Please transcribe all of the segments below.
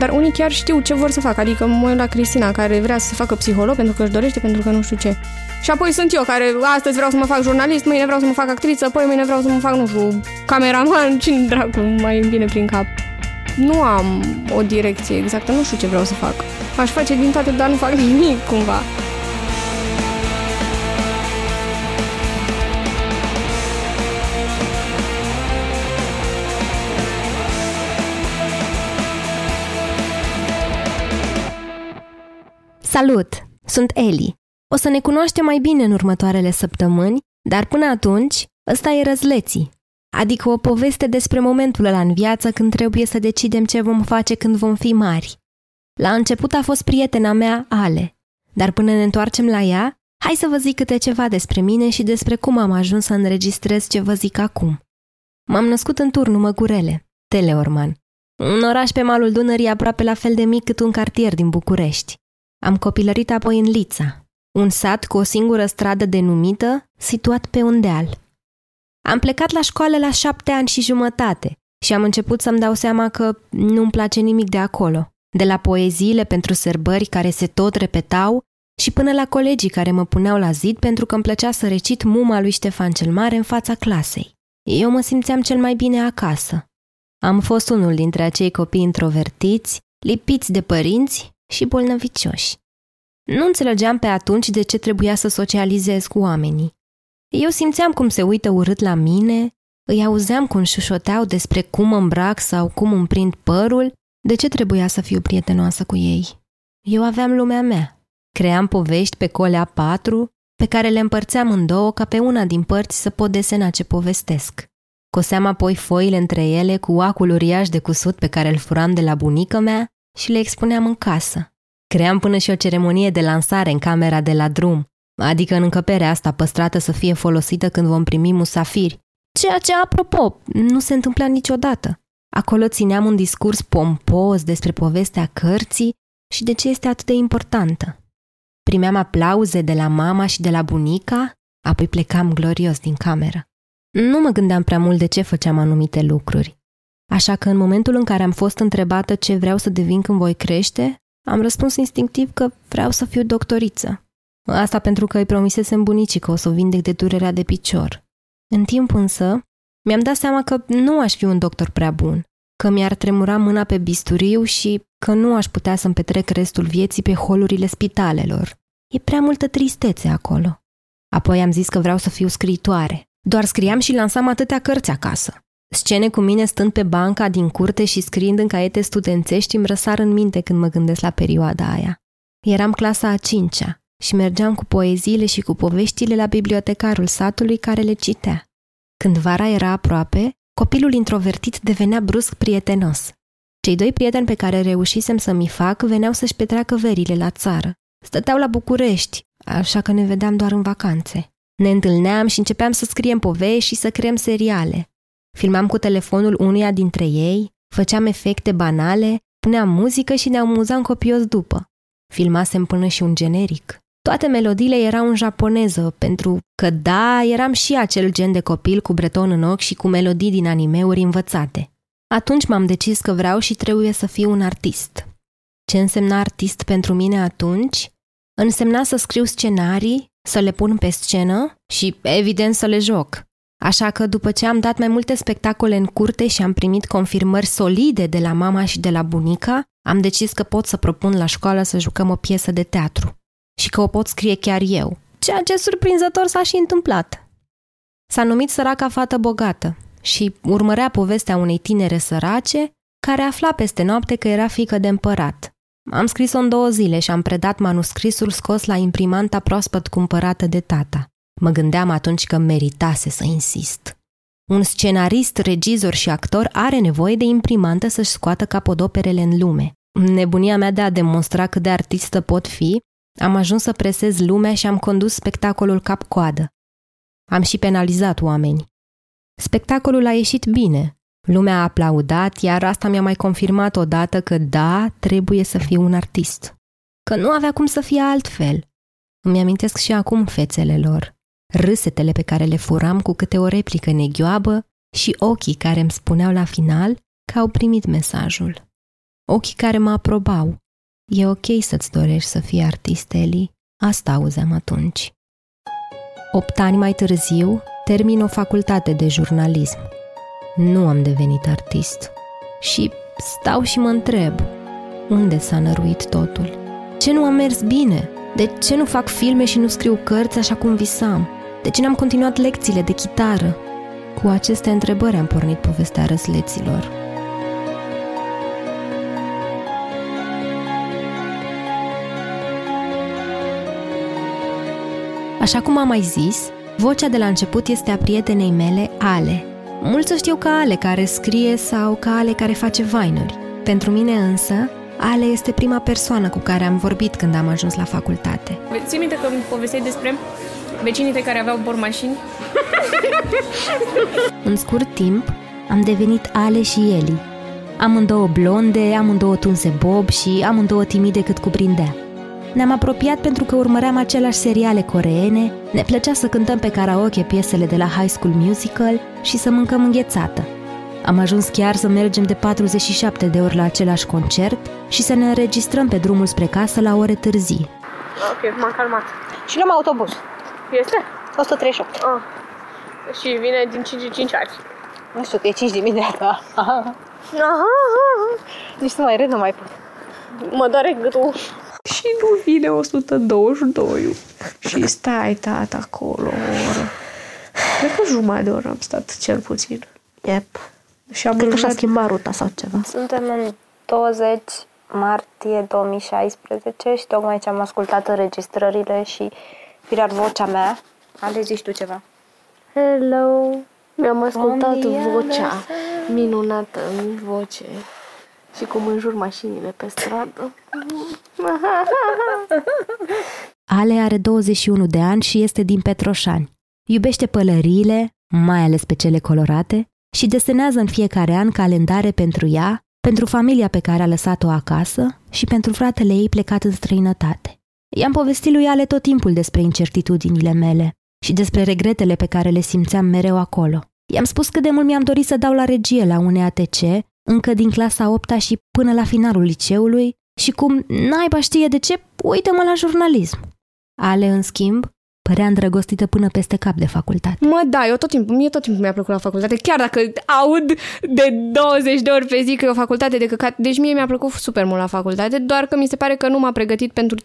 Dar unii chiar știu ce vor să facă, adică mă uit la Cristina care vrea să se facă psiholog pentru că își dorește, pentru că nu știu ce. Și apoi sunt eu care astăzi vreau să mă fac jurnalist, mâine vreau să mă fac actriță, apoi mâine vreau să mă fac, nu știu, cameraman, cine dracu mai îmi vine prin cap. Nu am o direcție exactă, nu știu ce vreau să fac. Aș face din toate, dar nu fac nimic cumva. Salut! Sunt Eli. O să ne cunoaștem mai bine în următoarele săptămâni, dar până atunci, ăsta e răzleții. Adică o poveste despre momentul ăla în viață când trebuie să decidem ce vom face când vom fi mari. La început a fost prietena mea, Ale, dar până ne întoarcem la ea, hai să vă zic câte ceva despre mine și despre cum am ajuns să înregistrez ce vă zic acum. M-am născut în turnul Măgurele, Teleorman, un oraș pe malul Dunării aproape la fel de mic cât un cartier din București. Am copilărit apoi în Lița, un sat cu o singură stradă denumită, situat pe un deal. Am plecat la școală la șapte ani și jumătate și am început să-mi dau seama că nu-mi place nimic de acolo, de la poeziile pentru sărbări care se tot repetau și până la colegii care mă puneau la zid pentru că îmi plăcea să recit muma lui Ștefan cel Mare în fața clasei. Eu mă simțeam cel mai bine acasă. Am fost unul dintre acei copii introvertiți, lipiți de părinți și bolnăvicioși. Nu înțelegeam pe atunci de ce trebuia să socializez cu oamenii. Eu simțeam cum se uită urât la mine, îi auzeam cum șușoteau despre cum îmbrac sau cum îmi prind părul, de ce trebuia să fiu prietenoasă cu ei. Eu aveam lumea mea. Cream povești pe colea patru, pe care le împărțeam în două ca pe una din părți să pot desena ce povestesc. Coseam apoi foile între ele cu acul uriaș de cusut pe care îl furam de la bunica mea și le expuneam în casă. Cream până și o ceremonie de lansare în camera de la drum, adică în încăperea asta păstrată să fie folosită când vom primi musafiri. Ceea ce, apropo, nu se întâmpla niciodată. Acolo țineam un discurs pompos despre povestea cărții și de ce este atât de importantă. Primeam aplauze de la mama și de la bunica, apoi plecam glorios din cameră. Nu mă gândeam prea mult de ce făceam anumite lucruri. Așa că în momentul în care am fost întrebată ce vreau să devin când voi crește, am răspuns instinctiv că vreau să fiu doctoriță. Asta pentru că îi promisesem bunicii că o să o vindec de durerea de picior. În timp însă, mi-am dat seama că nu aș fi un doctor prea bun, că mi-ar tremura mâna pe bisturiu și că nu aș putea să-mi petrec restul vieții pe holurile spitalelor. E prea multă tristețe acolo. Apoi am zis că vreau să fiu scriitoare. Doar scriam și lansam atâtea cărți acasă. Scene cu mine stând pe banca din curte și scriind în caiete studențești îmi răsar în minte când mă gândesc la perioada aia. Eram clasa a cincea și mergeam cu poeziile și cu poveștile la bibliotecarul satului care le citea. Când vara era aproape, copilul introvertit devenea brusc prietenos. Cei doi prieteni pe care reușisem să mi fac veneau să-și petreacă verile la țară. Stăteau la București, așa că ne vedeam doar în vacanțe. Ne întâlneam și începeam să scriem povești și să creăm seriale. Filmam cu telefonul unuia dintre ei, făceam efecte banale, puneam muzică și ne amuzam copios după. Filmasem până și un generic. Toate melodiile erau în japoneză, pentru că da, eram și acel gen de copil cu breton în ochi și cu melodii din animeuri învățate. Atunci m-am decis că vreau și trebuie să fiu un artist. Ce însemna artist pentru mine atunci? Însemna să scriu scenarii, să le pun pe scenă și, evident, să le joc. Așa că după ce am dat mai multe spectacole în curte și am primit confirmări solide de la mama și de la bunica, am decis că pot să propun la școală să jucăm o piesă de teatru și că o pot scrie chiar eu, ceea ce surprinzător s-a și întâmplat. S-a numit Săraca fată bogată și urmărea povestea unei tinere sărace care afla peste noapte că era fică de împărat. Am scris-o în două zile și am predat manuscrisul scos la imprimanta proaspăt cumpărată de tata. Mă gândeam atunci că meritase să insist. Un scenarist, regizor și actor are nevoie de imprimantă să-și scoată capodoperele în lume. Nebunia mea de a demonstra cât de artistă pot fi, am ajuns să presez lumea și am condus spectacolul cap-coadă. Am și penalizat oameni. Spectacolul a ieșit bine. Lumea a aplaudat, iar asta mi-a mai confirmat odată că da, trebuie să fiu un artist. Că nu avea cum să fie altfel. Îmi amintesc și acum fețele lor râsetele pe care le furam cu câte o replică neghioabă și ochii care îmi spuneau la final că au primit mesajul. ochii care mă aprobau. E ok să-ți dorești să fii artist, Eli, asta auzeam atunci. Opt ani mai târziu, termin o facultate de jurnalism. Nu am devenit artist. Și stau și mă întreb, unde s-a năruit totul? Ce nu a mers bine? De ce nu fac filme și nu scriu cărți așa cum visam? De ce n-am continuat lecțiile de chitară? Cu aceste întrebări am pornit povestea răsleților. Așa cum am mai zis, vocea de la început este a prietenei mele, Ale. Mulți o știu ca Ale care scrie sau ca Ale care face vainuri. Pentru mine însă, Ale este prima persoană cu care am vorbit când am ajuns la facultate. Ții minte că îmi povesteai despre vecinii tăi care aveau bormașini? În scurt timp, am devenit Ale și Eli. Amândouă blonde, amândouă tunse bob și amândouă timide cât cuprindea. Ne-am apropiat pentru că urmăream aceleași seriale coreene, ne plăcea să cântăm pe karaoke piesele de la High School Musical și să mâncăm înghețată. Am ajuns chiar să mergem de 47 de ori la același concert și să ne înregistrăm pe drumul spre casă la ore târzii. Ok, m-am calmat. Și luăm autobuz. Este? 138. Ah. Și vine din 5 în 5 ani. Nu știu, că e 5 dimineața. Aha. Nici nu mai râd, nu mai pot. Mă doare gâtul. Și nu vine 122 Și stai, tata, acolo o oră. Cred că jumătate de oră am stat, cel puțin. Yep. Și am Cred că și-a urmat- schimbat ruta sau ceva. Suntem în 20 martie 2016 și tocmai ce am ascultat înregistrările și firar vocea mea. Ale, zici tu ceva. Hello! Mi-am ascultat From the vocea other minunată în voce și cum înjur mașinile pe stradă. Ale are 21 de ani și este din Petroșani. Iubește pălăriile, mai ales pe cele colorate, și desenează în fiecare an calendare pentru ea, pentru familia pe care a lăsat-o acasă și pentru fratele ei plecat în străinătate. I-am povestit lui Ale tot timpul despre incertitudinile mele și despre regretele pe care le simțeam mereu acolo. I-am spus cât de mult mi-am dorit să dau la regie la UNEATC, încă din clasa 8 și până la finalul liceului, și cum naiba știe de ce, uită-mă la jurnalism. Ale, în schimb, părea îndrăgostită până peste cap de facultate. Mă, da, eu tot timpul, mie tot timpul mi-a plăcut la facultate, chiar dacă aud de 20 de ori pe zi că e o facultate de căcat. Deci mie mi-a plăcut super mult la facultate, doar că mi se pare că nu m-a pregătit pentru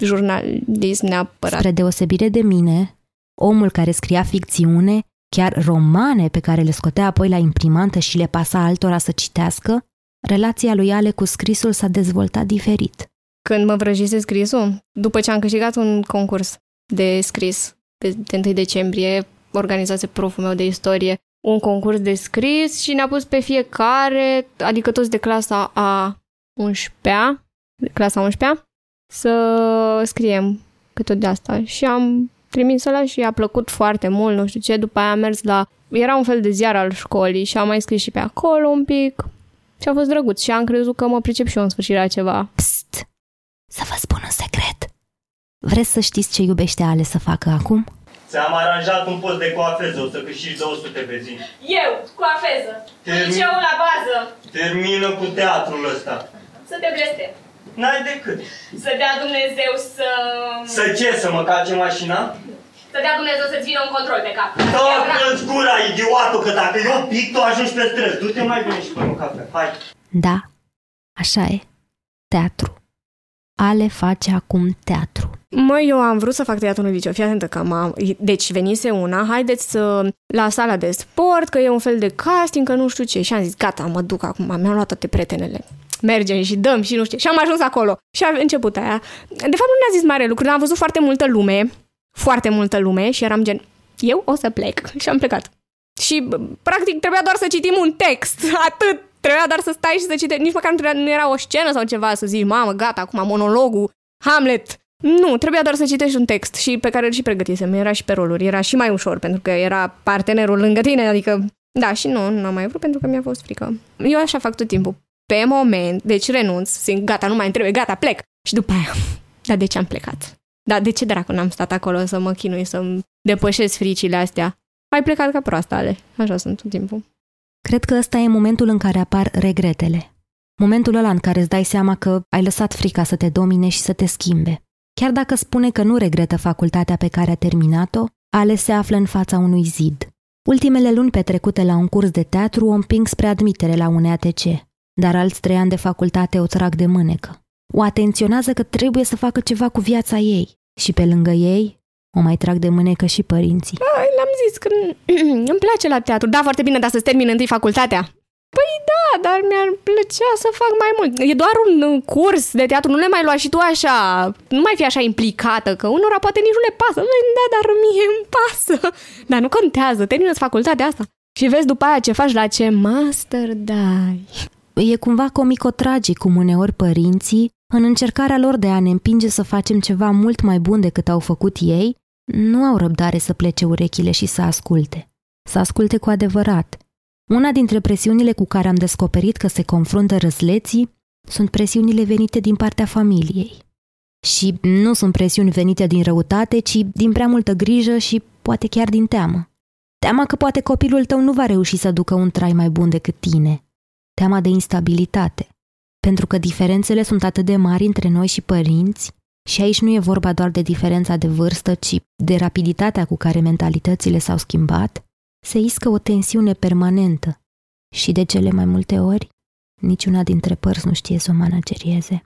jurnalism neapărat. Spre deosebire de mine, omul care scria ficțiune, chiar romane pe care le scotea apoi la imprimantă și le pasa altora să citească, relația lui Ale cu scrisul s-a dezvoltat diferit. Când mă vrăjise scrisul, după ce am câștigat un concurs de scris pe de 1 decembrie, organizase proful meu de istorie, un concurs de scris și ne-a pus pe fiecare, adică toți de clasa a 11-a, de clasa 11 să scriem câte de asta. Și am trimis ăla și i-a plăcut foarte mult, nu știu ce, după aia am mers la... Era un fel de ziar al școlii și am mai scris și pe acolo un pic și a fost drăguț și am crezut că mă pricep și eu în sfârșit la ceva. Psst! Să vă spun un secret. Vreți să știți ce iubește Ale să facă acum? Ți-am aranjat un post de coafeză, o să câștigi 200 pe zi. Eu, cu afeză. Termin. Liceul la bază. Termină cu teatrul ăsta. Să te bleste. N-ai decât. Să dea Dumnezeu să... Să ce, să mă calce mașina? Să dea Dumnezeu să-ți vină un control pe cap. Toată-ți gura, idiotul, că dacă eu pic, tu ajungi pe străzi. Du-te mai bine și până un cafea. Hai. Da, așa e. Teatru. Ale face acum teatru. Măi, eu am vrut să fac teatru în liceu, fii atentă că m-am... Deci venise una, haideți să... la sala de sport, că e un fel de casting, că nu știu ce. Și am zis, gata, mă duc acum, mi-am luat toate prietenele. Mergem și dăm și nu știu ce. Și am ajuns acolo. Și a început aia. De fapt, nu ne-a zis mare lucru, dar am văzut foarte multă lume, foarte multă lume și eram gen, eu o să plec. Și am plecat. Și, bă, practic, trebuia doar să citim un text. Atât. Trebuia doar să stai și să citești. Nici măcar nu, trebuia, nu era o scenă sau ceva să zici, mamă, gata, acum monologul, Hamlet. Nu, trebuia doar să citești un text și pe care îl și pregătisem. Era și pe roluri. Era și mai ușor pentru că era partenerul lângă tine, adică... Da, și nu, nu am mai vrut pentru că mi-a fost frică. Eu așa fac tot timpul. Pe moment, deci renunț, simt, gata, nu mai îmi trebuie, gata, plec. Și după aia, dar de ce am plecat? Dar de ce dracu n-am stat acolo să mă chinui, să-mi depășesc fricile astea? Ai plecat ca proasta, Ale. Așa sunt tot timpul. Cred că ăsta e momentul în care apar regretele. Momentul ăla în care îți dai seama că ai lăsat frica să te domine și să te schimbe. Chiar dacă spune că nu regretă facultatea pe care a terminat-o, Ales se află în fața unui zid. Ultimele luni petrecute la un curs de teatru o împing spre admitere la un ATC, dar alți trei ani de facultate o trag de mânecă. O atenționează că trebuie să facă ceva cu viața ei și pe lângă ei o mai trag de mânecă și părinții. Le-am zis că îmi place la teatru. Da, foarte bine, dar să-ți termin întâi facultatea. Păi da, dar mi-ar plăcea să fac mai mult. E doar un uh, curs de teatru, nu le mai lua și tu așa, nu mai fi așa implicată, că unora poate nici nu le pasă. Păi da, dar mie îmi pasă. Dar nu contează, termină facultatea asta. Și vezi după aia ce faci, la ce master dai. E cumva comico-tragic cum uneori părinții, în încercarea lor de a ne împinge să facem ceva mult mai bun decât au făcut ei, nu au răbdare să plece urechile și să asculte. Să asculte cu adevărat – una dintre presiunile cu care am descoperit că se confruntă răsleții sunt presiunile venite din partea familiei. Și nu sunt presiuni venite din răutate, ci din prea multă grijă și poate chiar din teamă. Teama că poate copilul tău nu va reuși să ducă un trai mai bun decât tine. Teama de instabilitate. Pentru că diferențele sunt atât de mari între noi și părinți, și aici nu e vorba doar de diferența de vârstă, ci de rapiditatea cu care mentalitățile s-au schimbat, se iscă o tensiune permanentă și de cele mai multe ori niciuna dintre părți nu știe să o managerieze.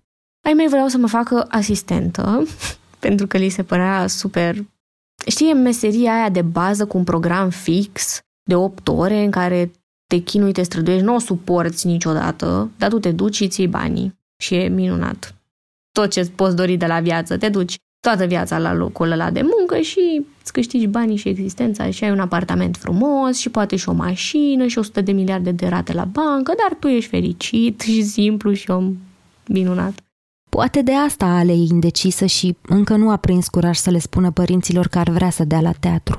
Ai mei vreau să mă facă asistentă, pentru că li se părea super... Știi, meseria aia de bază cu un program fix de 8 ore în care te chinui, te străduiești, nu o suporți niciodată, dar tu te duci și îți iei banii și e minunat. Tot ce poți dori de la viață, te duci toată viața la locul ăla de muncă și îți câștigi banii și existența și ai un apartament frumos și poate și o mașină și 100 de miliarde de rate la bancă, dar tu ești fericit și simplu și om minunat. Poate de asta Ale e indecisă și încă nu a prins curaj să le spună părinților că ar vrea să dea la teatru.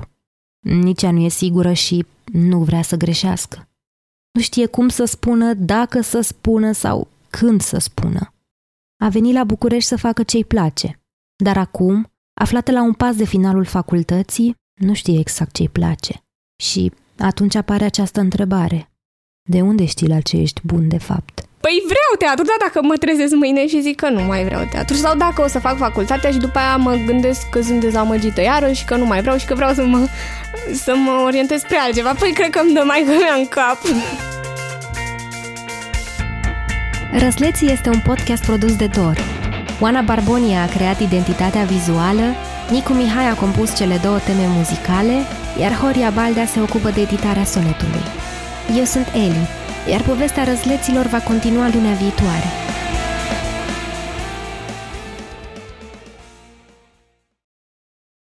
Nici ea nu e sigură și nu vrea să greșească. Nu știe cum să spună, dacă să spună sau când să spună. A venit la București să facă ce-i place – dar acum, aflată la un pas de finalul facultății, nu știe exact ce-i place. Și atunci apare această întrebare. De unde știi la ce ești bun de fapt? Păi vreau teatru, dar dacă mă trezesc mâine și zic că nu mai vreau teatru sau dacă o să fac facultatea și după aia mă gândesc că sunt dezamăgită iară și că nu mai vreau și că vreau să mă, să mă orientez spre altceva, păi cred că îmi dă mai mea în cap. Răsleții este un podcast produs de Dor, Oana Barbonia a creat identitatea vizuală, Nicu Mihai a compus cele două teme muzicale, iar Horia Baldea se ocupă de editarea sonetului. Eu sunt Eli, iar povestea răzleților va continua lunea viitoare.